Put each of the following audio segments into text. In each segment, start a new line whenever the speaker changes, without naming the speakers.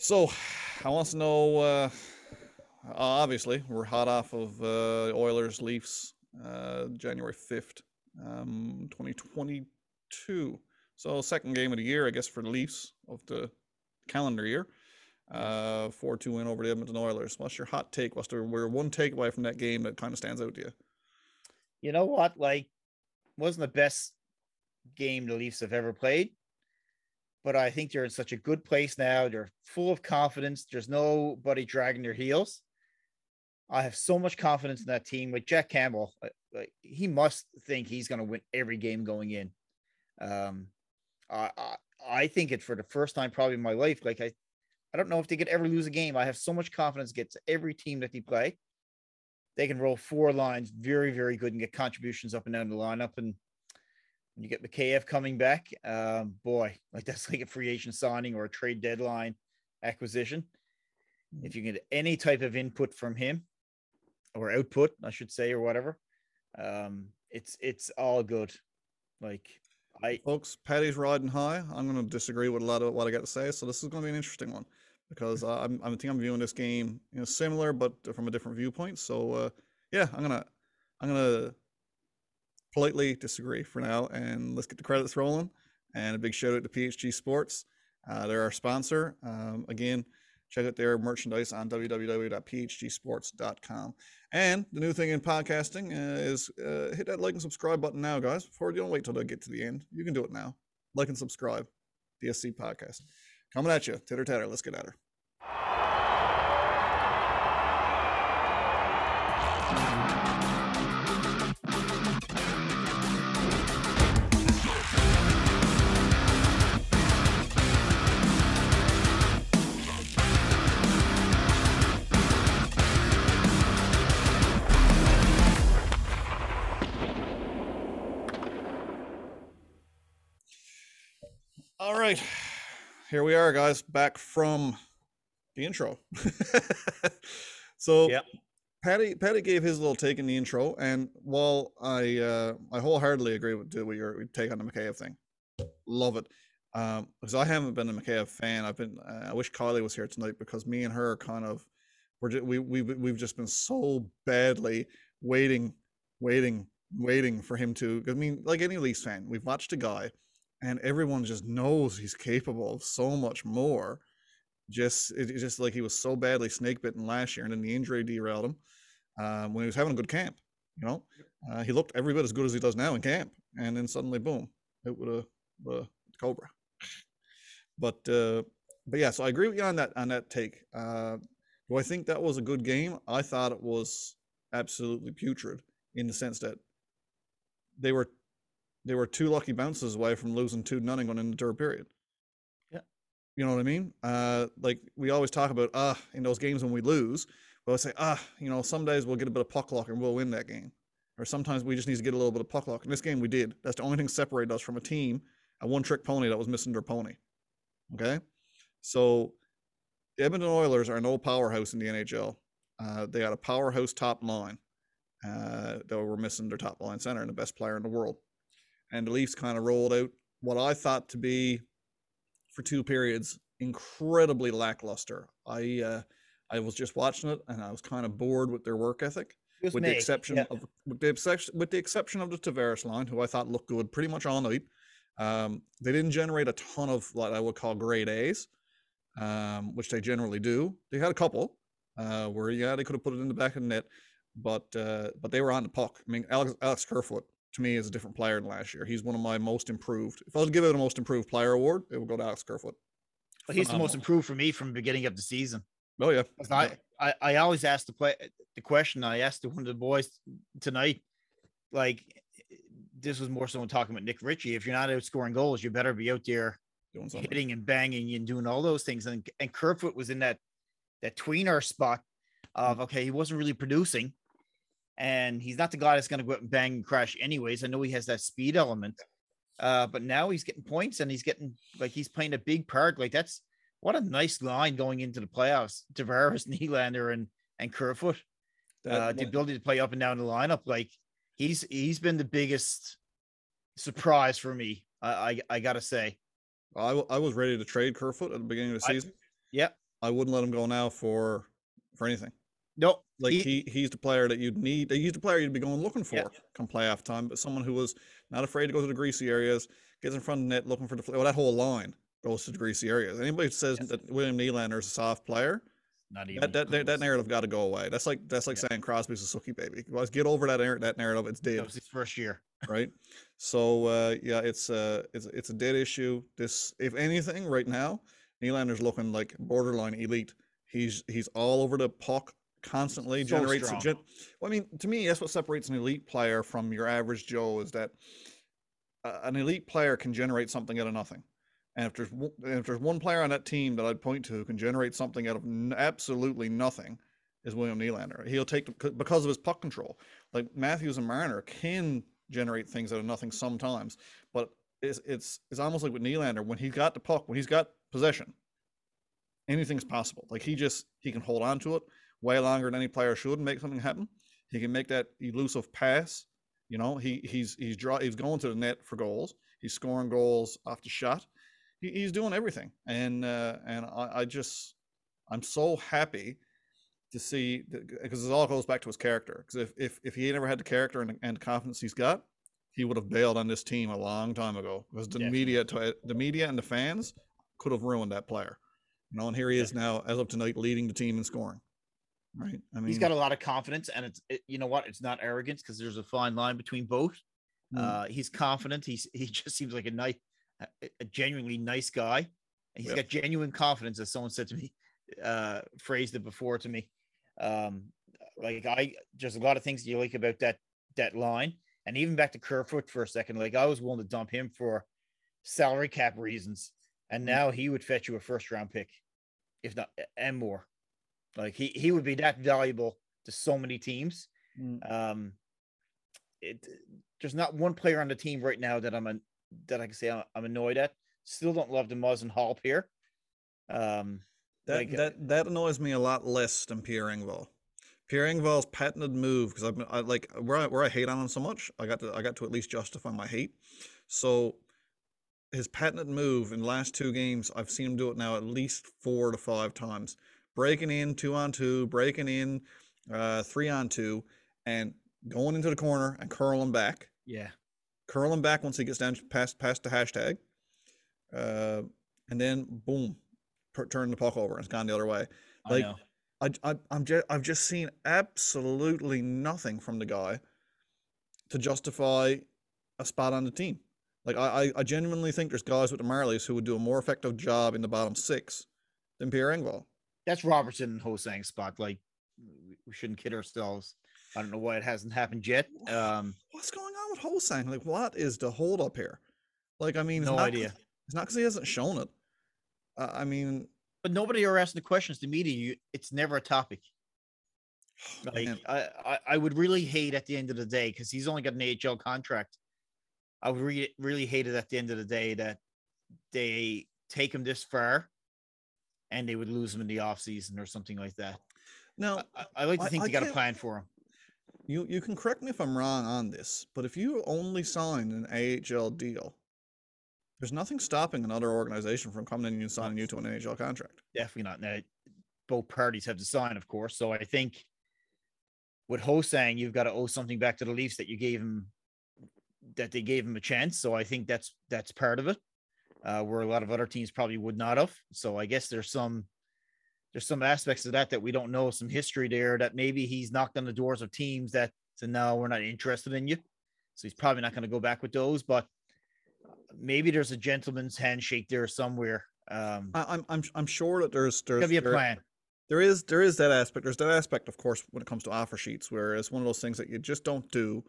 So, I want to know. Uh, obviously, we're hot off of uh, Oilers Leafs, uh, January fifth, um, twenty twenty two. So, second game of the year, I guess, for the Leafs of the calendar year. Uh, two win over the Edmonton Oilers. What's your hot take? What's the one takeaway from that game that kind of stands out to you?
You know what? Like, wasn't the best game the Leafs have ever played but I think they're in such a good place now. They're full of confidence. There's nobody dragging their heels. I have so much confidence in that team with Jack Campbell. Like he must think he's going to win every game going in. Um, I, I I think it for the first time probably in my life. Like I, I don't know if they could ever lose a game. I have so much confidence against every team that they play. They can roll four lines very, very good and get contributions up and down the lineup. And you get Mikheyev coming back, um, boy, like that's like a free agent signing or a trade deadline acquisition. If you get any type of input from him or output, I should say, or whatever, um, it's it's all good. Like I
folks, Paddy's riding high. I'm going to disagree with a lot of what I got to say, so this is going to be an interesting one because uh, I'm, I think I'm viewing this game, you know, similar but from a different viewpoint. So uh, yeah, I'm gonna I'm gonna politely disagree for now, and let's get the credits rolling. And a big shout out to PHG Sports. Uh, they're our sponsor. Um, again, check out their merchandise on www.phgsports.com. And the new thing in podcasting uh, is uh, hit that like and subscribe button now, guys. Before you don't wait till they get to the end. You can do it now. Like and subscribe. DSC Podcast. Coming at you. Titter tatter. Let's get at her. Right. Here we are, guys, back from the intro. so
Yep.
Paddy Paddy gave his little take in the intro, and while I uh, I wholeheartedly agree with, with your take on the Mikheyev thing, love it. Um, because I haven't been a Mikheyev fan. I've been. Uh, I wish Kylie was here tonight because me and her are kind of we're just, we we we've just been so badly waiting, waiting, waiting for him to. I mean, like any Leafs fan, we've watched a guy, and everyone just knows he's capable of so much more. Just it, it's just like he was so badly snake bitten last year, and then the injury derailed him um, when he was having a good camp. You know, uh, he looked every bit as good as he does now in camp, and then suddenly, boom, it would have uh, cobra. But uh, but yeah, so I agree with you on that on that take. Uh, do I think that was a good game? I thought it was absolutely putrid in the sense that they were they were two lucky bounces away from losing two nothing going in the third period.
Yeah.
You know what I mean? Uh, like we always talk about, ah, in those games when we lose, we'll say, ah, you know, some days we'll get a bit of puck luck and we'll win that game. Or sometimes we just need to get a little bit of puck luck. In this game, we did. That's the only thing separated us from a team, a one trick pony that was missing their pony. Okay. So the Edmonton Oilers are an old powerhouse in the NHL. Uh, they had a powerhouse top line. Uh, they were missing their top line center and the best player in the world and the Leafs kind of rolled out what I thought to be for two periods incredibly lackluster. I uh, I was just watching it and I was kind of bored with their work ethic, with
me,
the exception
yeah.
of with the exception with the exception of the Tavares line, who I thought looked good pretty much all night. Um, they didn't generate a ton of what I would call grade A's, um, which they generally do. They had a couple uh, where yeah they could have put it in the back of the net, but uh, but they were on the puck. I mean Alex Alex Kerfoot to me is a different player than last year. He's one of my most improved. If I was to give it a most improved player award, it would go to Alex Kerfoot.
But he's the most improved for me from the beginning of the season.
Oh yeah.
I, I, I always ask the play the question I asked one of the boys tonight, like this was more so when talking about Nick Ritchie. If you're not out scoring goals, you better be out there
doing
hitting and banging and doing all those things. And and Kerfoot was in that that tweener spot of mm-hmm. okay, he wasn't really producing, and he's not the guy that's going to go out and bang and crash anyways. I know he has that speed element, uh, but now he's getting points and he's getting like he's playing a big part. Like that's what a nice line going into the playoffs. Tavares, Nylander, and and Kerfoot. Uh, the ability to play up and down the lineup, like he's he's been the biggest surprise for me. I I, I gotta say.
I, w- I was ready to trade Kerfoot at the beginning of the
I-
season.
Yep.
I wouldn't let him go now for for anything.
Nope.
Like
he-
he, he's the player that you'd need. He's the player you'd be going looking for
Yeah.
come playoff time. But someone who was not afraid to go to the greasy areas, gets in front of the net looking for the. Well, that whole line goes to the greasy areas. Anybody who says
Yes.
that William Nylander is a soft player,
not even
that that, that, that narrative got to go away. That's like that's like
Yeah.
saying Crosby's a sucky baby. Let's get over that that narrative. It's
That
dead
was his first year.
right? So uh, yeah, it's uh, it's it's a dead issue. This, if anything, right now, Nylander's looking like borderline elite. He's he's all over the puck constantly.
So
generates.
strong.
Gen- well, I mean, to me, that's what separates an elite player from your average Joe is that uh, an elite player can generate something out of nothing. And if there's one- and if there's one player on that team that I'd point to who can generate something out of n- absolutely nothing, is William Nylander. He'll take the, c- because of his puck control. Like Matthews and Marner can generate things out of nothing sometimes, but it's it's it's almost like with Nylander when he's got the puck, when he's got possession, anything's possible. Like he just he can hold on to it way longer than any player should and make something happen. He can make that elusive pass. You know, he he's he's draw he's going to the net for goals. He's scoring goals off the shot. He, he's doing everything, and uh, and I, I just I'm so happy to see because it all goes back to his character. Because if, if if he never had the character and, and confidence he's got, he would have bailed on this team a long time ago. Because the media, to, the media and the fans could have ruined that player. You know, and here he is now, as of tonight, leading the team in scoring. Right? I mean,
He's got a lot of confidence, and it's it, you know what? It's not arrogance because there's a fine line between both.
Mm.
Uh, he's confident. He's he just seems like a nice, a, genuinely nice guy. And he's
Yep.
got genuine confidence, as someone said to me, uh, phrased it before to me. Um, like I just a lot of things you like about that that line, and even back to Kerfoot for a second. Like I was willing to dump him for salary cap reasons, and
Mm.
now he would fetch you a first round pick, if not and more. Like he he would be that valuable to so many teams.
Mm.
Um, it there's not one player on the team right now that I'm an, that I can say I'm, I'm annoyed at. Still don't love the Muzzin Hall here. Um,
That
like,
that that annoys me a lot less than Pierre Engvall. Pierre Engvall's patented move because I've been I, like where I, where I hate on him so much, I got to I got to at least justify my hate. So his patented move in the last two games, I've seen him do it now at least four to five times, breaking in two on two, breaking in uh, three on two, and going into the corner and curling back
yeah,
curling back once he gets down past past the hashtag, uh, and then boom, per- turn the puck over and it's gone the other way. Like. I, I I'm just I've just seen absolutely nothing from the guy to justify a spot on the team. Like I, I, I genuinely think there's guys with the Marlies who would do a more effective job in the bottom six than Pierre Engvall.
That's Robertson and Ho-Sang's spot. Like we shouldn't kid ourselves. I don't know why it hasn't happened yet. Um,
What's going on with Hosang? Like what is the hold up here? Like I mean, it's
no
'cause-
idea.
It's not because he hasn't shown it. Uh, I mean,
But nobody are asking the questions. The media, you, it's never a topic. Like I, I, I would really hate at the end of the day because he's only got an AHL contract. I would re- really hate it at the end of the day that they take him this far, and they would lose him in the off season or something like that.
now
I, I like to think
I
they got a plan for him.
You you can correct me if I'm wrong on this, but if you only signed an AHL deal, there's nothing stopping another organization from coming in and signing you to an AHL contract.
Definitely not. Now, both parties have to sign, of course. So I think with Ho Ho-Sang, you've got to owe something back to the Leafs that you gave him, that they gave him a chance. So I think that's that's part of it, uh, where a lot of other teams probably would not have. So I guess there's some there's some aspects of that that we don't know, some history there that maybe he's knocked on the doors of teams that said no, we're not interested in you. So he's probably not going to go back with those, but maybe there's a gentleman's handshake there somewhere. Um,
I, I'm I'm I'm sure that there's there's
be a
there-
plan.
there is there is that aspect. There's that aspect, of course, when it comes to offer sheets, where it's one of those things that you just don't do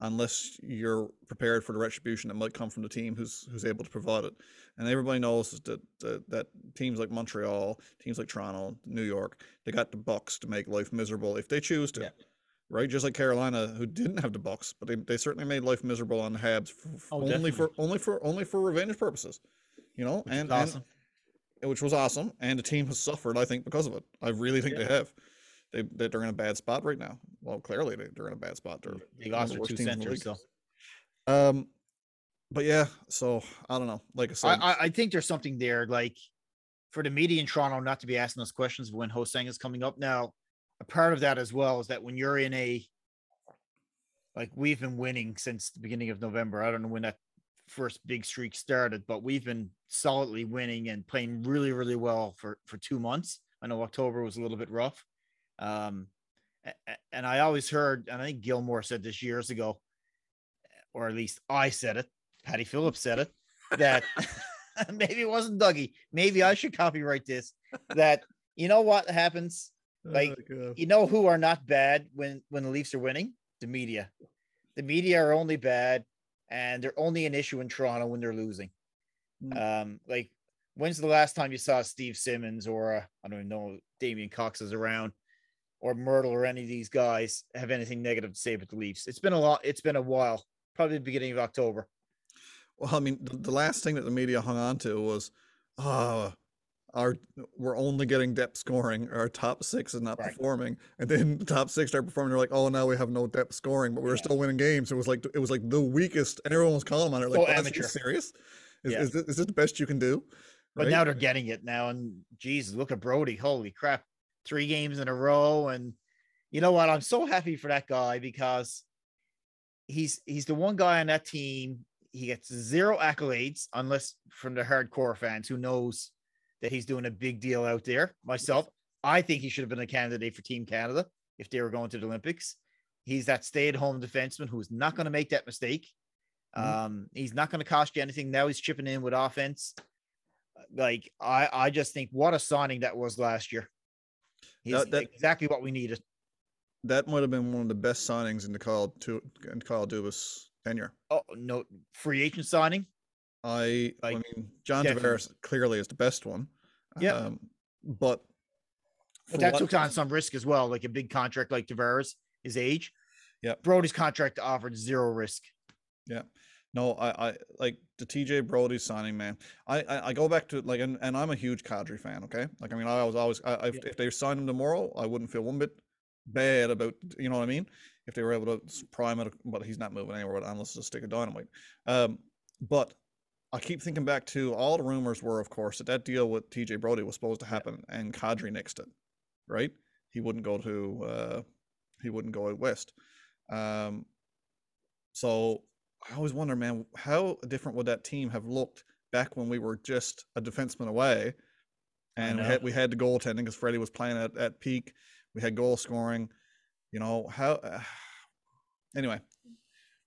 unless you're prepared for the retribution that might come from the team who's who's able to provide it. And everybody knows that that, that teams like Montreal, teams like Toronto, New York, they got the bucks to make life miserable if they choose to.
Yeah.
Right, just like Carolina, who didn't have the Bucks, but they, they certainly made life miserable on the Habs for,
Oh,
only for only for only for revenge purposes, you know.
which
and, and which was awesome, and the team has suffered, I think, because of it. I really think
Yeah.
they have. They they- they're in a bad spot right now. Well, clearly they, they're in a bad spot. They're
They lost
the
their two
in the
centers, so
Um, but yeah, so I don't know. Like I
I,
said,
I I think there's something there. Like for the media in Toronto not to be asking those questions when Ho-Sang is coming up. Now, a part of that as well is that when you're in a like we've been winning since the beginning of November. I don't know when that first big streak started, but we've been solidly winning and playing really, really well for for two months. I know October was a little bit rough. Um, and I always heard, and I think Gilmour said this years ago, or at least I said it, Paddy Phillips said it, that maybe it wasn't Dougie. Maybe I should copyright this. That you know what happens? Like oh, you know who are not bad when when the Leafs are winning? The media. The media are only bad and they're only an issue in Toronto when they're losing. Mm. Um, like when's the last time you saw Steve Simmons or uh, I don't even know Damien Cox is around or Mirtle or any of these guys have anything negative to say about the Leafs? It's been a lot. It's been a while, probably the beginning of October.
Well, I mean, the, last thing that the media hung on to was, uh, our we're only getting depth scoring. Our top six is not right. performing, and then the top six start performing. They're like, oh, now we have no depth scoring, but we are yeah. still winning games. It was like it was like the weakest, and everyone was calling on it. Like, so amateur. serious? Is, yeah. is, this, is this the best you can do?
Right? But now they're getting it now, and Jesus, look at Brodie. Holy crap! Three games in a row, and you know what? I'm so happy for that guy because he's he's the one guy on that team. He gets zero accolades unless from the hardcore fans who knows that he's doing a big deal out there. Myself, I think he should have been a candidate for Team Canada if they were going to the Olympics. He's that stay-at-home defenseman who's not going to make that mistake. Mm-hmm. Um, he's not going to cost you anything. Now he's chipping in with offense. Like I, I just think what a signing that was last year. He's that, that, exactly what we needed.
That might have been one of the best signings in the Kyle to in Kyle Dubas tenure.
Oh no, free agent signing.
I, like, I mean, John definitely. Tavares clearly is the best one.
Yeah. Um,
but,
but that what, took on some risk as well, like a big contract like Tavares, his age.
Yeah.
Brodie's contract offered zero risk.
Yeah. No, I, I like the TJ Brodie signing, man. I, I, I, go back to like, and, and I'm a huge Kadri fan. Okay, like I mean, I was always, I, yeah. if they signed him tomorrow, I wouldn't feel one bit bad about, you know what I mean? If they were able to prime it, but he's not moving anywhere unless it's a stick of dynamite. Um, but I keep thinking back to all the rumors were, of course, that that deal with TJ Brodie was supposed to happen, and Kadri nixed it, right? He wouldn't go to, uh, he wouldn't go out west. Um, so I always wonder, man, how different would that team have looked back when we were just a defenseman away, and we had we had the goaltending because Freddie was playing at, at peak. We had goal scoring. You know how. Uh, anyway,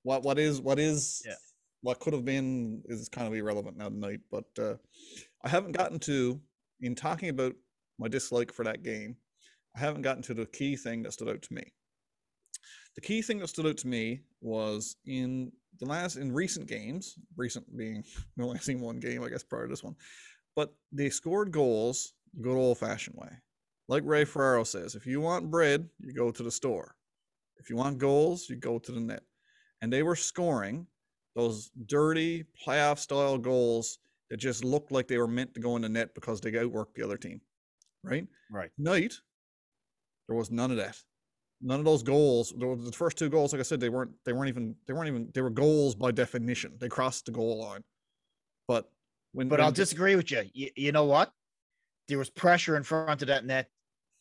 what what is what is
yeah
what could have been is kind of irrelevant now tonight. But uh, I haven't gotten to in talking about my dislike for that game. I haven't gotten to the key thing that stood out to me. The key thing that stood out to me was in the last in recent games, recent being we only seen one game, I guess, prior to this one, but they scored goals the good old fashioned way. Like Ray Ferraro says, if you want bread, you go to the store. If you want goals, you go to the net. And they were scoring those dirty playoff style goals that just looked like they were meant to go in the net because they outworked the other team. Right?
Right.
Night, there was none of that. None of those goals. The first two goals, like I said, they weren't. They weren't even. They weren't even. They were goals by definition. They crossed the goal line. But when.
But
when
I'll disagree with you. you. You know what? There was pressure in front of that net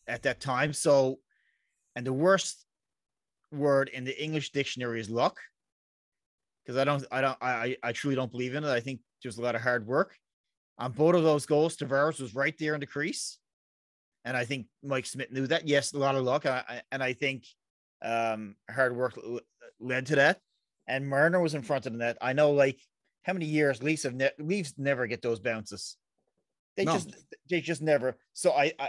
at that time. So, and the worst word in the English dictionary is luck because I don't, I don't, I, I truly don't believe in it. I think there's a lot of hard work on both of those goals. Tavares was right there in the crease, and I think Mike Smith knew that. Yes, a lot of luck, and I think um, hard work led to that. And Marner was in front of the net. I know, like how many years Leafs have ne- Leafs never get those bounces. They no. just, they just never. So I, I,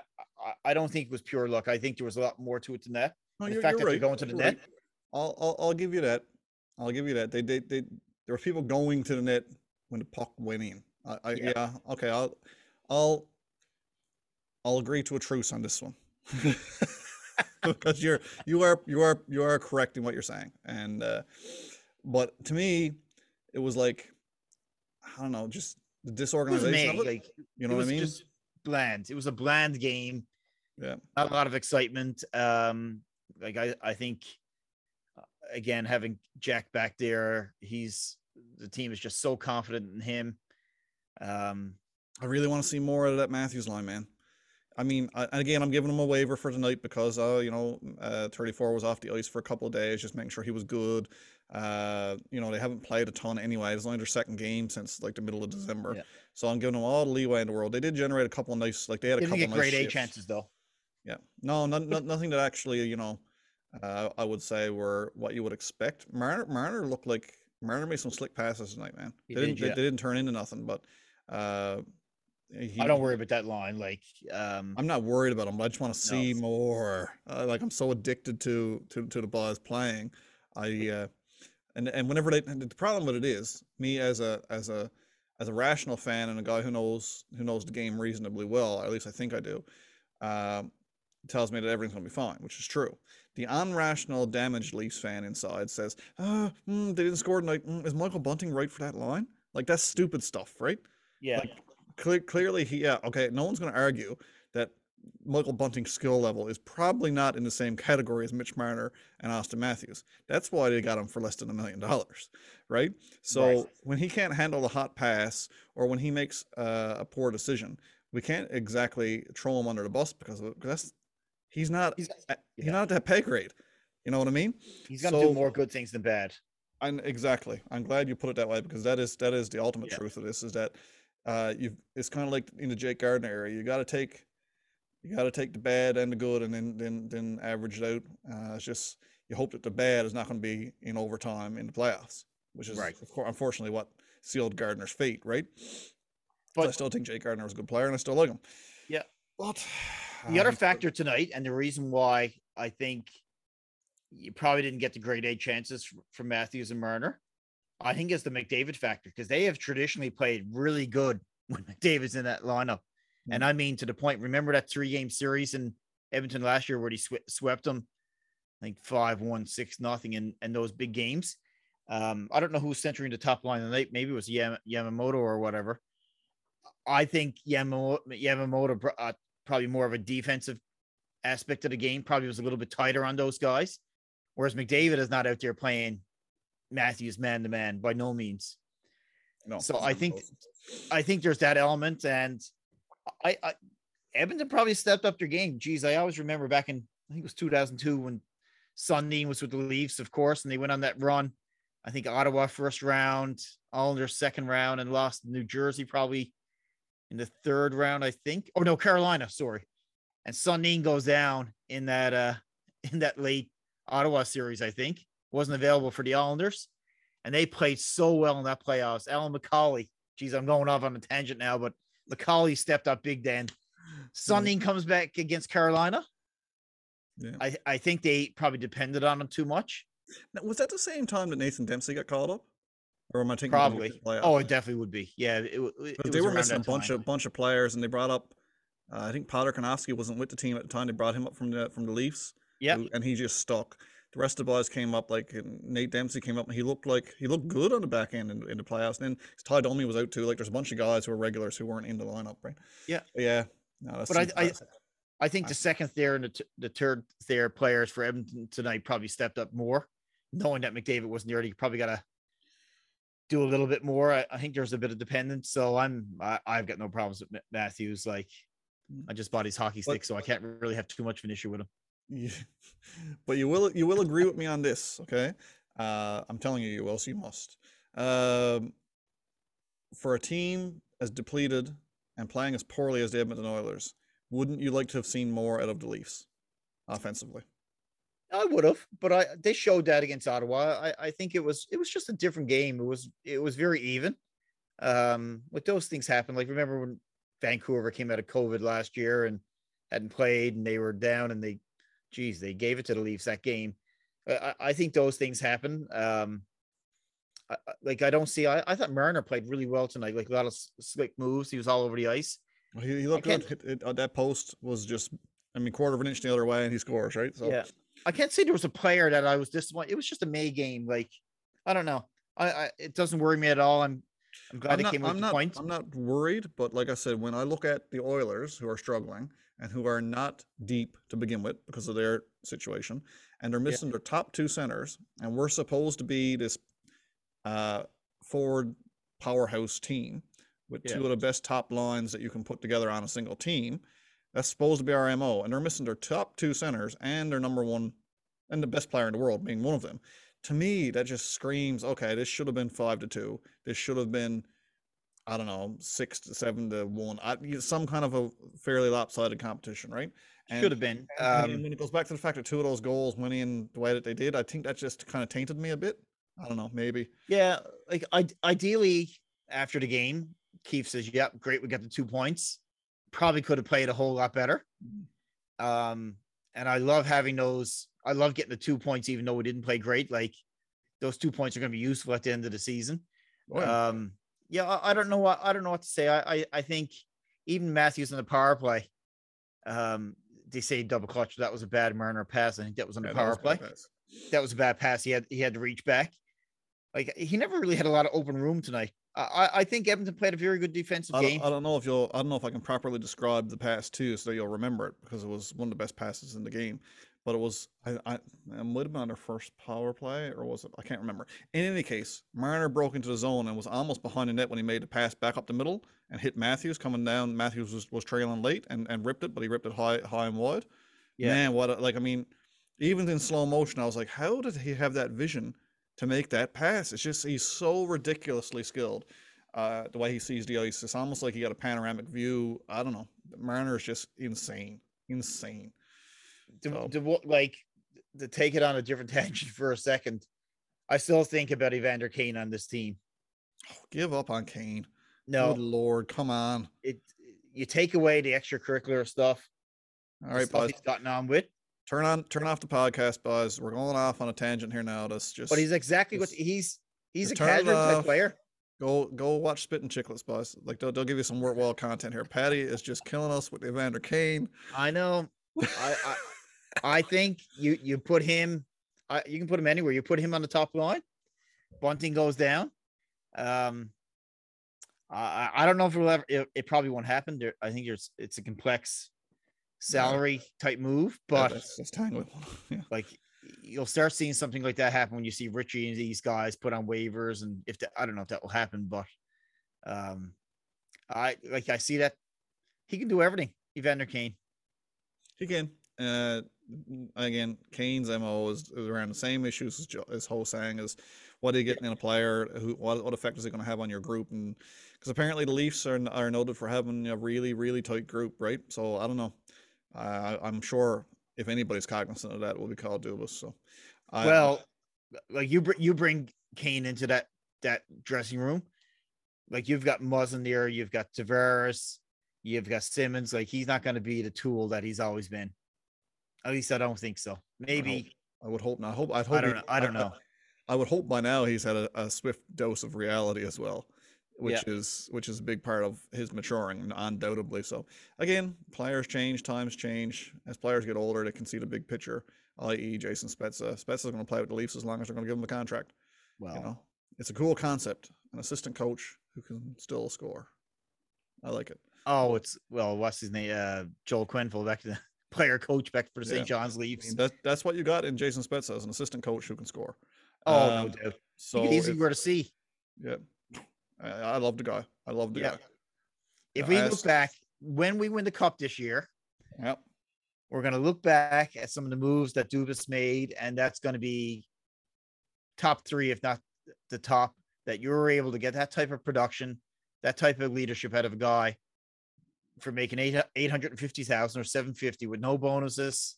I don't think it was pure luck. I think there was a lot more to it than that.
No,
the
you're,
fact
you're
that
right.
they're going to the you're net. Right.
I'll, I'll, I'll give you that. I'll give you that. They, they, they, there were people going to the net when the puck went in. I, I yeah. yeah. okay. I'll, I'll, I'll agree to a truce on this one. because you're, you are, you are, you are correct in what you're saying. And, uh, but to me, it was like, I don't know, just the disorganization. It like, you know what I mean? Just
bland. It was a bland game.
Yeah.
Not a lot of excitement. Um, like I, I think again, having Jack back there, he's the team is just so confident in him. Um,
I really want to see more out of that Matthews line, man. I mean, I, and again, I'm giving him a waiver for tonight because, uh, you know, uh, 34 was off the ice for a couple of days, just making sure he was good. Uh, you know, they haven't played a ton anyway. It's only their second game since like the middle of December.
Yeah.
So I'm giving them all the leeway in the world. They did generate a couple of nice, like they had a
Didn't
couple
get
of nice
grade A chances though.
Yeah. No, not, not, nothing that actually, you know, uh, I would say were what you would expect. Marner, Marner looked like Marner made some slick passes tonight, man.
He
they
did,
didn't, they, they didn't turn into nothing, but uh, he,
I don't worry about that line. Like, um,
I'm not worried about him, but I just want to
No.
see more. Uh, like I'm so addicted to to to the boys playing. I uh, and and whenever they and the problem with it is me as a as a as a rational fan and a guy who knows who knows the game reasonably well, or at least I think I do, um, tells me that everything's gonna be fine, which is true. The unrational, damaged Leafs fan inside says, "Ah, mm, they didn't score tonight. Mm, is Michael Bunting right for that line? Like that's stupid stuff, right?
yeah,
like, Cle- clearly he yeah okay no one's going to argue that michael bunting's skill level is probably not in the same category as mitch marner and austin matthews that's why they got him for less than a million dollars right so
Right.
when he can't handle a hot pass or when he makes uh, a poor decision we can't exactly throw him under the bus because of it because that's he's not
he's,
at- he's not at that pay grade you know what i mean
he's gonna
so-
do more good things than bad.
and exactly. I'm glad you put it that way because that is that is the ultimate
Yeah.
truth of this is that uh you've it's kind of like in the Jake Gardiner area. You got to take you got to take the bad and the good and then then then average it out. Uh, it's just you hope that the bad is not going to be in overtime in the playoffs, which is
Right.
of course, unfortunately what sealed Gardiner's fate, right? But I still think Jake Gardiner was a good player and I still like him.
Yeah.
But
The other
um,
factor tonight, and the reason why I think you probably didn't get the grade A chances from Matthews and Marner, I think it's the McDavid factor because they have traditionally played really good when McDavid's in that lineup. And I mean to the point. Remember that three game series in Edmonton last year where he swe- swept them, I think five one six nothing in in those big games. Um, I don't know who's centering the top line tonight. Maybe it was Yam- Yamamoto or whatever. I think Yamamoto, Yamamoto uh, probably more of a defensive aspect of the game. Probably was a little bit tighter on those guys, whereas McDavid is not out there playing Matthews man to man by no means.
no,
so I think-
close.
I think there's that element, and I, I Edmonton probably stepped up their game. Geez, I always remember back in I think it was 2002 when Sundin was with the Leafs, of course, and they went on that run. I think Ottawa first round, Islanders second round, and lost New Jersey probably in the third round, I think. Oh no, Carolina, sorry. And Sundin goes down in that uh in that late Ottawa series, I think. Wasn't available for the Islanders. And they played so well in that playoffs. Alyn McCauley, geez, I'm going off on a tangent now, but McCauley stepped up big then. Sundin comes back against Carolina.
Yeah.
I, I think they probably depended on him too much.
Now, was that the same time that Nathan Dempsey got called up? Or am I the
Probably. Oh, it definitely would be. Yeah, it, it,
they were missing a bunch
time.
of bunch of players, and they brought up. Uh, I think Potter Konofsky wasn't with the team at the time. They brought him up from the from the Leafs.
Yeah.
and he just stuck. The rest of the boys came up like Nate Dempsey came up, and he looked like he looked good on the back end in, in the playoffs. And then Tie Domi was out too. Like there's a bunch of guys who are regulars who weren't in the lineup, right?
Yeah.
yeah. No, that's
But I- I- I think the second there and the, t- the third there players for Edmonton tonight probably stepped up more, knowing that McDavid wasn't there. You probably got to do a little bit more. I, I think there's a bit of dependence. So I'm I, I've got no problems with Matthews. Like mm. I just bought his hockey
But-
stick, so I can't really have too much of an issue with him.
Yeah. but you will you will agree with me on this, okay? Uh, I'm telling you, you will. So you must. Um, for a team as depleted and playing as poorly as the Edmonton Oilers, wouldn't you like to have seen more out of the Leafs offensively?
I would have, but I they showed that against Ottawa. I, I think it was it was just a different game. It was it was very even. Um, with those things happen, like remember when Vancouver came out of COVID last year and hadn't played and they were down and they, geez, they gave it to the Leafs that game. I, I- think those things happen. Um, I, like I don't see. I, I thought Marner played really well tonight. Like a lot of slick moves. He was all over the ice.
Well, He, he looked good. Uh, that post was just, I mean, quarter of an inch the other way, and he scores, right? So
Yeah. I can't say there was a player that I was disappointed. It was just a May game. Like, I don't know. I, I it doesn't worry me at all. I'm I'm glad
I'm
it
not,
came with
I'm
the
not. I'm not worried, but like I said, when I look at the Oilers who are struggling and who are not deep to begin with because of their situation, and they're missing their top two centers, and we're supposed to be this uh, forward powerhouse team with
Yeah.
two of the best top lines that you can put together on a single team. That's supposed to be our MO. And they're missing their top two centers and their number one and the best player in the world being one of them. To me, that just screams, okay, this should have been five to two. This should have been, I don't know, six to seven to one. I, you- some kind of a fairly lopsided competition, right?
Should have been.
And, and
Um,
when it goes back to the fact that two of those goals went in the way that they did, I think that just kind of tainted me a bit. I don't know, maybe.
yeah, like I ideally after the game, Keith says, "Yep, great, we got the two points. Probably could have played a whole lot better." Um, and I love having those. I love getting the two points, even though we didn't play great. Like those two points are going to be useful at the end of the season.
Oh.
Um, yeah, I, I don't know what I don't know what to say. I, I I think even Matthews in the power play. Um, they say double clutch. That was a bad Marner pass. I think that was on the
Yeah,
power
a
play. That was a bad pass. He had he had to reach back. Like he never really had a lot of open room tonight. I I, think Edmonton played a very good defensive
I
game.
I don't know if you'll. I don't know if I can properly describe the pass too, so that you'll remember it because it was one of the best passes in the game. But it was. I. I it might have been on their first power play, or was it? I can't remember. In any case, Marner broke into the zone and was almost behind the net when he made the pass back up the middle and hit Matthews coming down. Matthews was, was trailing late and, and ripped it, but he ripped it high high and wide.
Yeah.
Man, what a, like I mean, even in slow motion, I was like, how did he have that vision to make that pass? It's just he's so ridiculously skilled. Uh, the way he sees the ice, it's almost like he got a panoramic view. I don't know. Marner is just insane, insane.
To,
So-
to what like to take it on a different tangent for a second. I still think about Evander Kane on this team.
Oh, give up on Kane.
No,
Good lord, come on.
it you take away the extracurricular stuff.
All right,
stuff he's gotten on with.
turn on, turn off the podcast, boys. We're going off on a tangent here now. That's just.
But he's exactly what he's he's a
just
casual type player.
Go go watch Spittin' Chiclets, boys. Like they'll, they'll give you some worthwhile content here. Paddy is just killing us with Evander Kane.
I know. I, I I think you you put him. I, you can put him anywhere. You put him on the top line. Bunting goes down. Um, I I- don't know if it'll ever. It, it probably won't happen. There, I think there's it's a complex salary type move,
Yeah,
but
that's, that's tangled. Yeah.
like you'll start seeing something like that happen when you see Ritchie and these guys put on waivers, and if that, I don't know if that will happen, but um, I like I see that he can do everything. Evander Kane.
He can. Uh, again, Kane's mo is, is around the same issues as, as Ho sang is what are you getting in a player? Who what, what effect is it going to have on your group? And because apparently the Leafs are are noted for having a really really tight group, right? So I don't know. I I'm sure if anybody's cognizant of that, it will be Kyle Dubas. So, I,
well, like you br- you bring Kane into that that dressing room, like you've got Muzzin there, you've got Tavares, you've got Simmonds. Like he's not going to be the tool that he's always been. At least I don't think so. Maybe
I would hope not. I hope I'd hope
I don't
he-
know. I don't know.
I would hope by now he's had a, a swift dose of reality as well, which is which is a big part of his maturing, undoubtedly. So again, players change, times change. As players get older, they can see the big picture. I.e., Jason Spezza. Spezza's going to play with the Leafs as long as they're going to give him the contract.
Well,
You know, it's a cool concept. An assistant coach who can still score. I like it.
oh, it's well, what's his name? Uh, Joel Quenneville back to the player coach back for the
Yeah.
St. John's
I mean, that, that's what you got in Jason Spezza as an assistant coach who can score.
oh, no
um,
doubt.
So
easy where to see.
yeah, I, I love the guy. I love the
Yeah.
guy.
If we look back when we win the cup this year,
Yep.
we're going to look back at some of the moves that Dubas made, and that's going to be top three, if not the top, that you were able to get that type of production, that type of leadership out of a guy for making eight eight hundred and fifty thousand or seven fifty with no bonuses.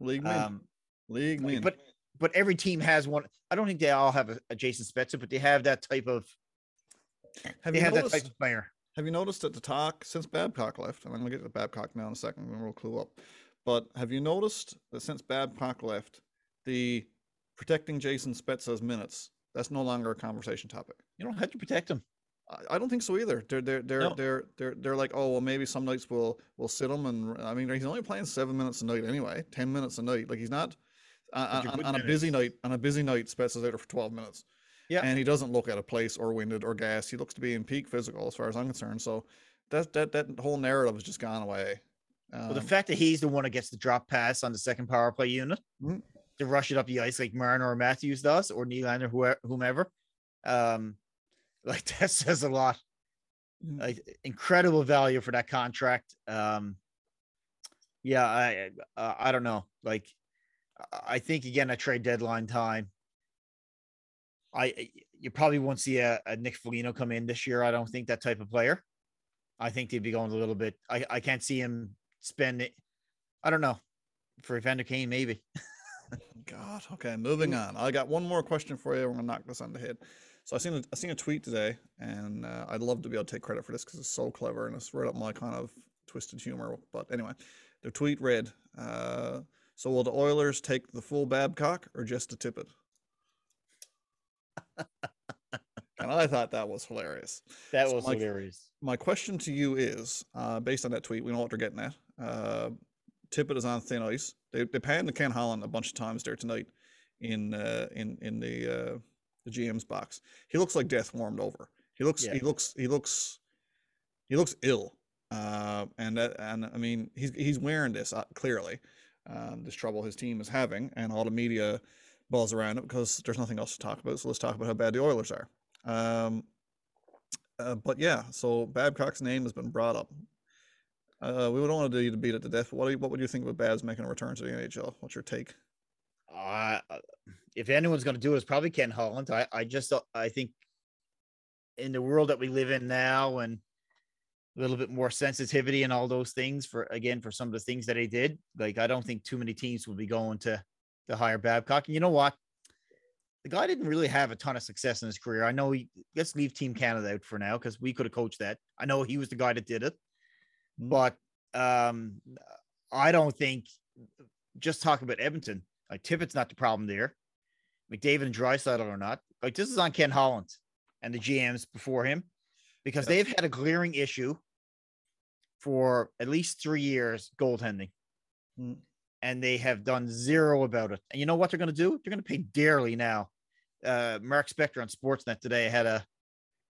League win.
Um,
League win.
but but every team has one. I don't think they all have a, a Jason Spezza, but they have that type of
have
they
you
have that
noticed?
type of player.
Have you noticed that the talk since Babcock left? And I'm gonna get to Babcock now in a second, and we'll clue up. But have you noticed that since Babcock left, the protecting Jason Spezza's minutes that's no longer a conversation topic.
You don't have to protect him.
I- don't think so either. They're they're they're
No.
they're they're they're like, oh well, maybe some nights we'll we'll sit him, and I mean he's only playing seven minutes a night anyway, ten minutes a night. Like he's not on, on, on a busy night. On a busy night, Spezza's out there for twelve minutes.
Yeah.
and he doesn't look at a place or winded or gassed. He looks to be in peak physical as far as I'm concerned. So that that that whole narrative has just gone away.
Well, the
Um,
fact that he's the one that gets the drop pass on the second power play unit
Mhm.
to rush it up the ice like Marner or Matthews does, or Nylander, whomever, um, like that says a lot.
Mm,
like incredible value for that contract. Um, yeah, I uh, I don't know. Like, I- I think again at trade deadline time, I you probably won't see a, a Nick Foligno come in this year. I don't think that type of player. I think they'd be going a little bit. I I can't see him spend it. I don't know for Evander Kane maybe.
God. Okay, moving on. I got one more question for you. We're gonna knock this on the head. So I seen a, I seen a tweet today, and uh, I'd love to be able to take credit for this because it's so clever and it's right up my kind of twisted humor. But anyway, the tweet read, uh, "So will the Oilers take the full Babcock or just the Tippett?" and I thought that was hilarious.
That
So
was
Mike-
hilarious.
My question to you is, uh, based on that tweet, we know what they're getting at. Uh, Tippett is on thin ice. They they panned to Ken Holland a bunch of times there tonight in uh, in in the uh, the GM's box. He looks like death warmed over. He looks
Yeah.
he looks he looks he looks ill. Uh, and that and I mean he's he's wearing this uh, clearly. Um, this trouble his team is having, and all the media balls around it because there's nothing else to talk about. So let's talk about how bad the Oilers are. Um, uh, but yeah, so Babcock's name has been brought up. Uh, we don't want to do you to beat it to death. What do you, what would you think about Babs making a return to the NHL? What's your take?
Uh, if anyone's going to do it, it's probably Ken Holland. I, I just, I think in the world that we live in now and a little bit more sensitivity and all those things for, again, for some of the things that he did, like, I don't think too many teams will be going to, to hire Babcock. And you know what? The guy didn't really have a ton of success in his career. I know he, let's leave Team Canada out for now because we could have coached that. I know he was the guy that did it,
Mm.
but um, I don't think just talk about Edmonton. Like Tippett's not the problem there. McDavid and Draisaitl or not. Like this is on Ken Holland and the GMs before him because they've had a glaring issue for at least three years goaltending.
Mm.
And they have done zero about it. And you know what they're going to do? They're going to pay dearly now. Uh, Mark Spector on Sportsnet today had a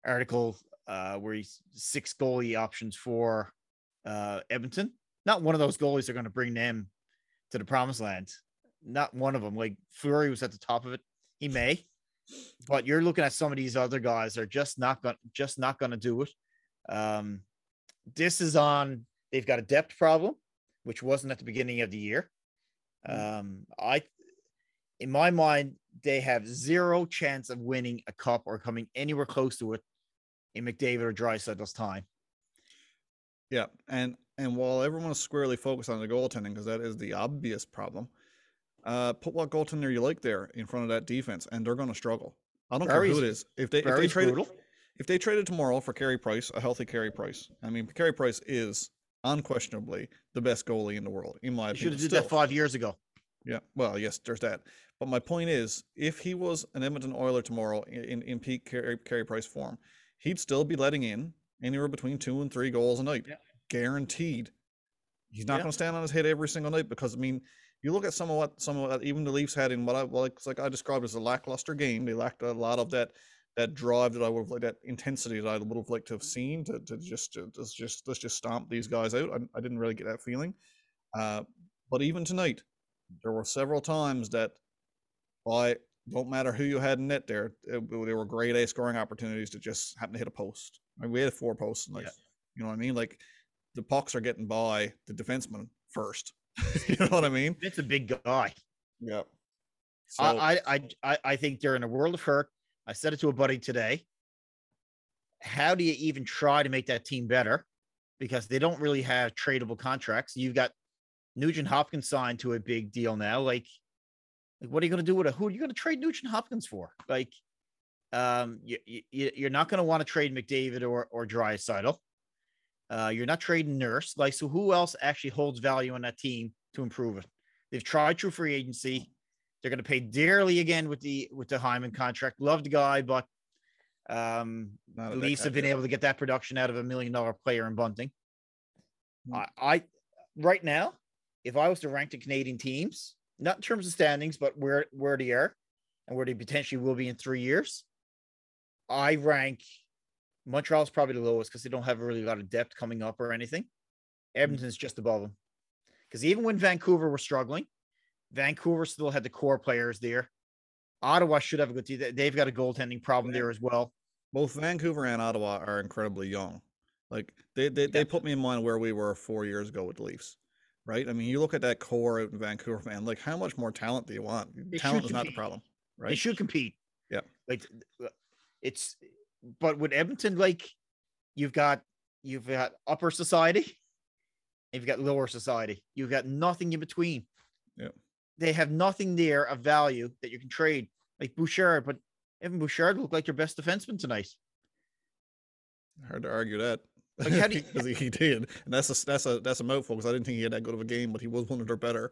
article uh, where he's six goalie options for uh, Edmonton. Not one of those goalies are going to bring them to the promised land. Not one of them. Like Fleury was at the top of it. He may, but you're looking at some of these other guys. They're just not going, just not going to do it. Um, this is on. They've got a depth problem, which wasn't at the beginning of the year. Um, I, in my mind, they have zero chance of winning a cup or coming anywhere close to it in McDavid or Draisaitl's time.
Yeah, and and while everyone is squarely focused on the goaltending because that is the obvious problem, uh, put what goaltender you like there in front of that defense, and they're going to struggle. I don't care who it is. If they if they
Very
trade
brutal.
if they traded tomorrow for Carey Price, a healthy Carey Price, I mean Carey Price is unquestionably the best goalie in the world, in my
You should
opinion.
have did that five years ago.
Yeah, well, yes, there's that. But my point is, if he was an Edmonton Oiler tomorrow in, in, in peak Carey, Carey Price form, he'd still be letting in anywhere between two and three goals a night,
Yeah.
guaranteed. He's not
Yeah.
going to stand on his head every single night because I mean, you look at some of what some of what even the Leafs had in what I well, it's like I described as a lackluster game. They lacked a lot of that that drive that I would have liked, that intensity that I would have liked to have seen to, to just to, to just let's just stomp these guys out. I, I didn't really get that feeling. Uh, but even tonight, there were several times that I don't matter who you had in net there, it, there were grade A scoring opportunities that just happened to hit a post. I mean, we had four posts tonight.
Yeah.
You know what I mean? Like the pucks are getting by the defenseman first. you know what I mean?
It's a big guy.
Yeah. So,
I, I, I, I- I think they're in a world of hurt. I said it to a buddy today. How do you even try to make that team better? Because they don't really have tradable contracts. You've got Nugent Hopkins signed to a big deal now. Like, like what are you going to do with a who are you going to trade Nugent Hopkins for? Like, um, you, you, you're not going to want to trade McDavid or or Draisaitl. Uh, you're not trading Nurse. Like, so who else actually holds value on that team to improve it? They've tried through free agency. They're going to pay dearly again with the with the Hyman contract. Love the guy, but um,
at
Leafs have been able to get that production out of a million dollar player in Bunting.
Hmm.
I, I right now, if I was to rank the Canadian teams, not in terms of standings, but where where they are and where they potentially will be in three years, I rank Montreal's probably the lowest because they don't have really a lot of depth coming up or anything. Mm. Edmonton's just above them. Because even when Vancouver were struggling, Vancouver still had the core players there. Ottawa should have a good team. They- They've got a goaltending problem there as well.
Both Vancouver and Ottawa are incredibly young. Like they they, they put me in mind where we were four years ago with the Leafs, right? I mean, you look at that core out in Vancouver, man. Like, how much more talent do you want?
They
talent is not the problem, right?
They should compete.
Yeah.
Like it's but with Edmonton, like you've got you've got upper society, and you've got lower society. You've got nothing in between.
Yeah.
They have nothing there of value that you can trade. Like Bouchard, but Evan Bouchard looked like your best defenseman tonight.
Hard to argue that.
Like, how do you-
he, he did, and that's a that's a that's a mouthful. Because I didn't think he had that good of a game, but he was one of their better.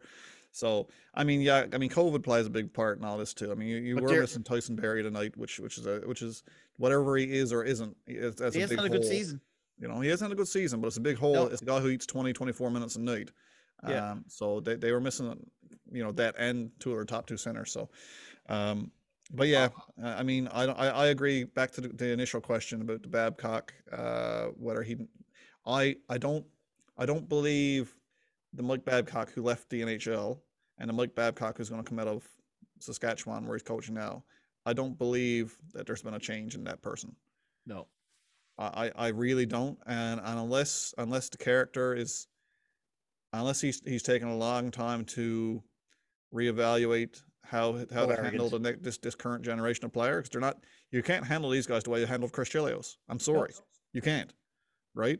So I mean, yeah, I mean, COVID plays a big part in all this too. I mean, you, you
But
were missing Tyson Barrie tonight, which which is a which is whatever he is or isn't. That's
he
a
hasn't had a good season.
You know, he hasn't had a good season, but it's a big hole.
No.
It's a guy who eats 20, 24 minutes a night.
Yeah.
Um, so they, they were missing, you know, that and two of their top two centers. So, um, but yeah, I mean, I, don't- I, I agree. Back to the, the initial question about the Babcock, uh, whether he, I, I don't, I don't believe the Mike Babcock who left the NHL and the Mike Babcock who's going to come out of Saskatchewan where he's coaching now. I don't believe that there's been a change in that person.
No.
I, I really don't, and, and unless unless the character is, unless he's he's taken a long time to reevaluate how how
So
to handle the next this this current generation of players. They're not you can't handle these guys the way you handled Chris Chelios. I'm sorry, you can't, right?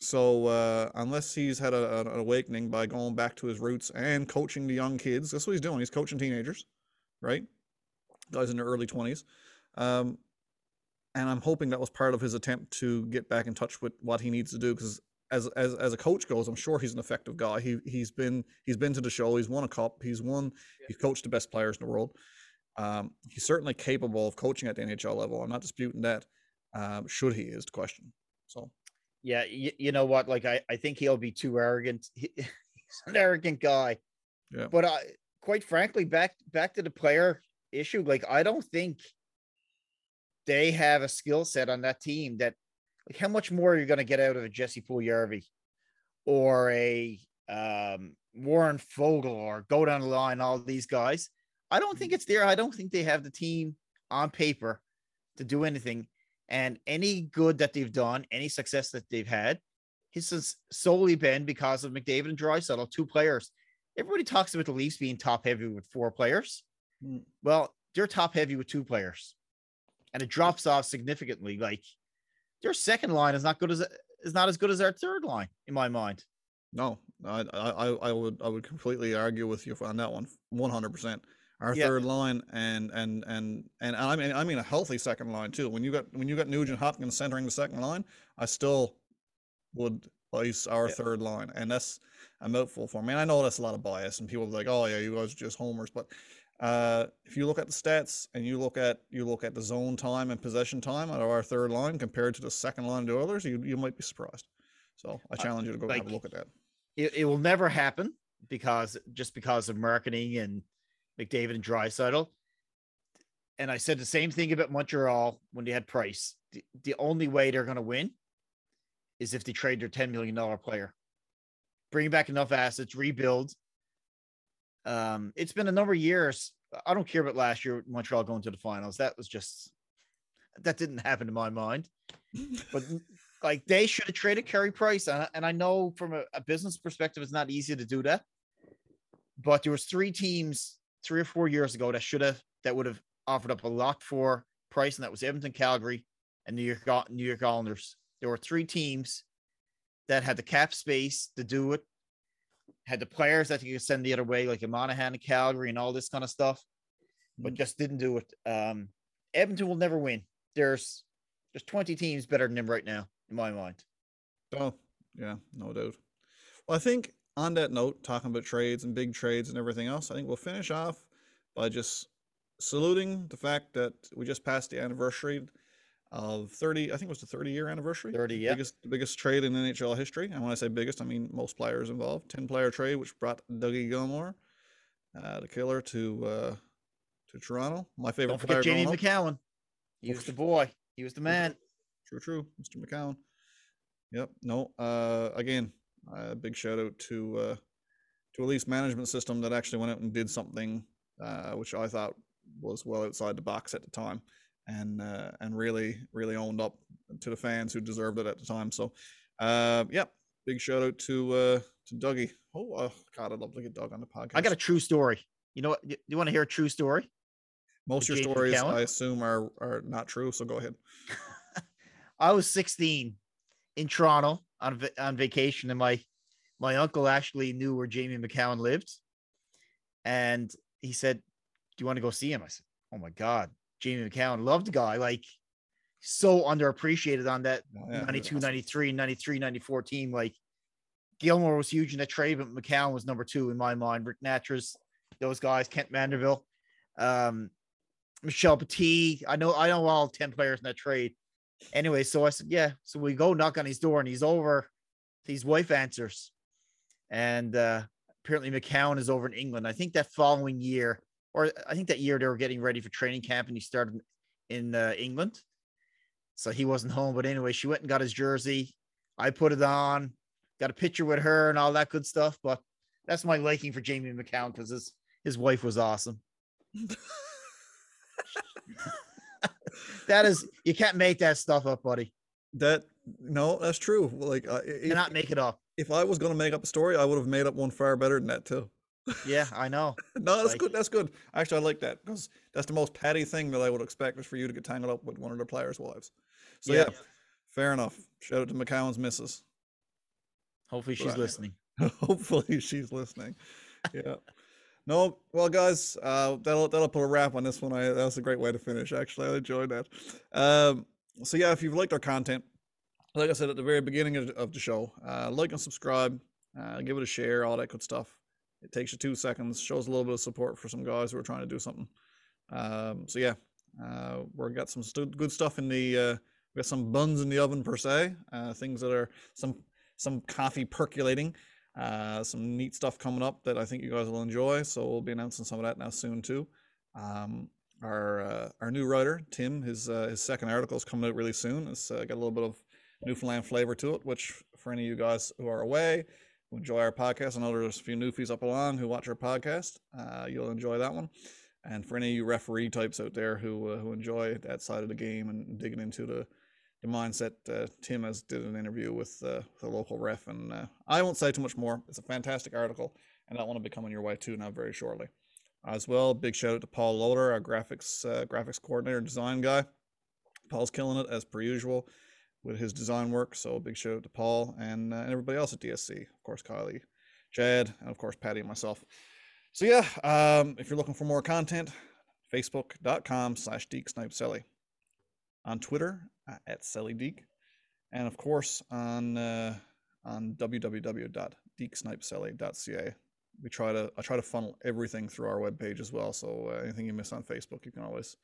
So uh, unless he's had a, an awakening by going back to his roots and coaching the young kids, that's what he's doing. He's coaching teenagers, right? Guys in their early twenties. Um, and I'm hoping that was part of his attempt to get back in touch with what he needs to do. Because as as as a coach goes, I'm sure he's an effective guy. He he's been he's been to the show. He's won a cup. He's won. He's coached the best players in the world. Um, he's certainly capable of coaching at the NHL level. I'm not disputing that. Um, should he is the question. So
Yeah, you, you know what? Like I, I think he'll be too arrogant. He- he's an arrogant guy.
Yeah.
But I quite frankly, back back to the player issue, like I don't think they have a skill set on that team that like how much more are you going to get out of a Jesse Puljujarvi or a um, Warren Foegele or go down the line, all these guys. I don't think it's there. I don't think they have the team on paper to do anything. And any good that they've done, any success that they've had, has solely been because of McDavid and Draisaitl, two players. Everybody talks about the Leafs being top heavy with four players.
Mm.
Well, they're top heavy with two players, and it drops off significantly. Like their second line is not good as is not as good as our third line in my mind.
no, I I I- would I would completely argue with you on that one, 100. percent Our
Yeah.
third line and and and and I mean I mean a healthy second line too. When you got when you got Nugent Hopkins centering the second line, I still would place our
Yeah.
third line, and that's a mouthful for me. And I know that's a lot of bias, and people are like, "Oh yeah, you guys are just homers," but uh, if you look at the stats and you look at you look at the zone time and possession time out of our third line compared to the second line the Oilers, you you might be surprised. So I challenge you to go have a look at that.
It, it will never happen because just because of marketing and McDavid and Draisaitl. And I said the same thing about Montreal when they had Price. The, the only way they're going to win is if they trade their $10 million player, bring back enough assets, rebuild. Um, it's been a number of years. I don't care about last year, Montreal going to the finals. That was just, that didn't happen to my mind but like they should have traded Carey Price, and I, and I know from a, a business perspective, it's not easy to do that. But there was three teams three or four years ago that should have that would have offered up a lot for Price, and that was Edmonton, Calgary, and New York New York Islanders. There were three teams that had the cap space to do it, had the players that you could send the other way, like a Monahan and Calgary and all this kind of stuff, but
Mm.
just didn't do it. Um, Edmonton will never win. There's there's 20 teams better than him right now, in my mind.
Oh, yeah, no doubt. Well, I think on that note, talking about trades and big trades and everything else, I think we'll finish off by just saluting the fact that we just passed the anniversary of 30, I think it was the 30 year anniversary.
30,
the
yeah.
Biggest, biggest trade in NHL history. And when I say biggest, I mean most players involved. 10 player trade, which brought Dougie Gilmour, uh, the killer, to uh, to Toronto. My favorite
Don't
player
forget Jamie. Macoun. He was the boy. He was the man.
True, true, Mr. Macoun. Yep. No. Uh, again, a big shout out to uh, to Elise Management System that actually went out and did something uh, which I thought was well outside the box at the time, and uh, and really really owned up to the fans who deserved it at the time. So, uh, yeah, big shout out to uh, to Dougie. Oh, oh God, I'd love to get Doug on the podcast.
I got a true story. You know what? You, you want to hear a true story?
Most of your stories,
Macoun?
I assume, are are not true. So go ahead.
I was 16 in Toronto on va- on vacation, and my my uncle actually knew where Jamie Macoun lived, and he said, "Do you want to go see him?" I said, "Oh my God, Jamie Macoun, loved the guy, like so underappreciated on that
Oh, yeah,
92,
awesome.
93, 93, 94 team. Like Gilmour was huge in that trade, but Macoun was number two in my mind. Ric Nattress, those guys, Kent Manderville, um, Michel Petit. I know I know all 10 players in that trade. Anyway, so I said, Yeah. So we go knock on his door and he's over. His wife answers. And uh apparently Macoun is over in England. I think that following year, or I think that year they were getting ready for training camp and he started in uh, England. So he wasn't home. But anyway, she went and got his jersey. I put it on, got a picture with her and all that good stuff. But that's my liking for Jamie Macoun because his his wife was awesome. that is you can't make that stuff up, buddy.
That no, that's true. Like, uh,
You
if,
cannot make it up.
if I was going to make up a story, I would have made up one far better than that too.
Yeah, I know.
no, that's
Like-
good. That's good. Actually, I like that because that's the most petty thing that I would expect is for you to get tangled up with one of the players' wives. So yeah,
Yeah.
fair enough. Shout out to Macoun's missus.
Hopefully she's
Right.
listening.
Hopefully she's listening. Yeah. No, well, guys, uh, that'll that'll put a wrap on this one. I that was a great way to finish. Actually, I enjoyed that. Um, so yeah, if you've liked our content, like I said at the very beginning of, the show, uh, like and subscribe, uh, give it a share, all that good stuff. It takes you two seconds, shows a little bit of support for some guys who are trying to do something. Um, so yeah, uh, we've got some stu- good stuff in the. Uh, we got some buns in the oven per se, uh, things that are some some coffee percolating. Uh, some neat stuff coming up that I think you guys will enjoy. So we'll be announcing some of that now soon too. Um, our uh, our new writer Tim, his uh, his second article is coming out really soon. It's uh, got a little bit of Newfoundland flavor to it, which for any of you guys who are away, who enjoy our podcast, I know there's a few newfies up along who watch our podcast. Uh, you'll enjoy that one. And for any of you referee types out there who uh, who enjoy that side of the game and digging into the the mindset. Uh, Tim has did an interview with, uh, local ref, and uh, I won't say too much more. It's a fantastic article, and that one will be coming your way too now very shortly. As well, big shout out to Paul Loader, our graphics uh, graphics coordinator, design guy. Paul's killing it as per usual with his design work. So big shout out to Paul and, uh, and everybody else at DSC, of course, Kylie, Chad, and of course Paddy and myself. So yeah, um, if you're looking for more content, facebook.com slash deeksnipeselly. On Twitter at SellyDeek, and of course on uh, on www.deeksnipeselly.ca. We try to I try to funnel everything through our webpage as well. So uh, anything you miss on Facebook, you can always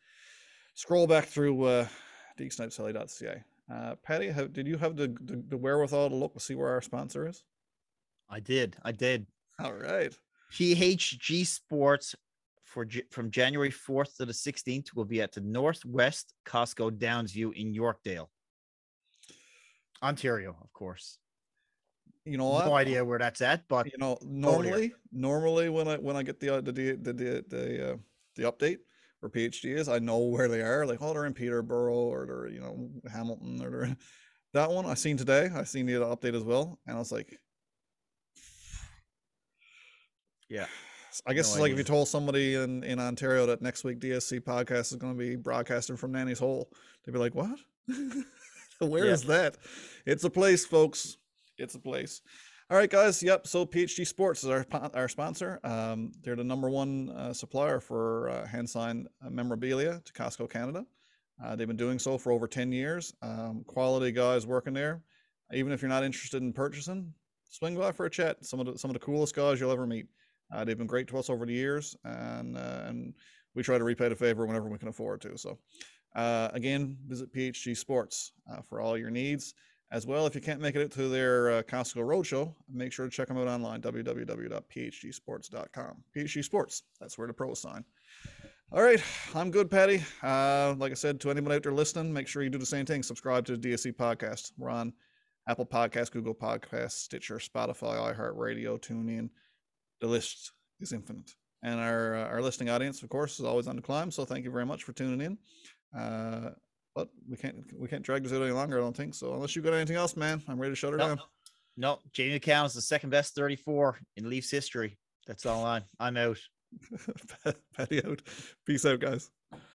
scroll back through uh, deeksnipeselly.ca. Uh, Paddy, how, did you have the, the the wherewithal to look to see where our sponsor is?
I did. I did.
All right.
PHG Sports for from January 4th to the 16th will be at the Northwest Costco Downsview in Yorkdale, Ontario, of course.
You know what?
No idea where that's at, but
you know normally normally when i when i get the uh, the the the the, uh, the update where phd is i know where they are like oh they're in peterborough or they're you know hamilton or they're that one i seen today i seen the update as well and i was like
Yeah,
i guess
no
it's like if you told somebody in in ontario that next week dsc podcast is going to be broadcasting from nanny's hole they'd be like what Where is
Yeah.
that it's a place folks it's a place all right, guys. Yep. So PhD Sports is our our sponsor. Um, they're the number one uh, supplier for uh, hand signed memorabilia to Costco Canada. Uh, they've been doing so for over ten years. Um, quality guys working there. Even if you're not interested in purchasing, swing by for a chat. Some of the some of the coolest guys you'll ever meet. Uh, they've been great to us over the years, and uh, and we try to repay the favor whenever we can afford to. So, uh, again, visit PHG Sports uh, for all your needs. As well, if you can't make it to their uh, Costco Roadshow, make sure to check them out online, www.phgsports.com. PHG Sports, that's where the pros sign. All right, I'm good, Paddy. Uh, like I said, to anyone out there listening, make sure you do the same thing. Subscribe to the DSC podcast. We're on Apple Podcasts, Google Podcasts, Stitcher, Spotify, iHeartRadio, TuneIn. The list is infinite. And our uh, our listening audience, of course, is always on the climb. So thank you very much for tuning in. Uh, but we can't we can't drag this out any longer. I don't think so. Unless you've got anything else, man, I'm ready to shut her
No,
down.
no, Jamie Macoun is the second best 34 in Leafs history. That's all I'm. I'm out.
Paddy out. Peace out, guys.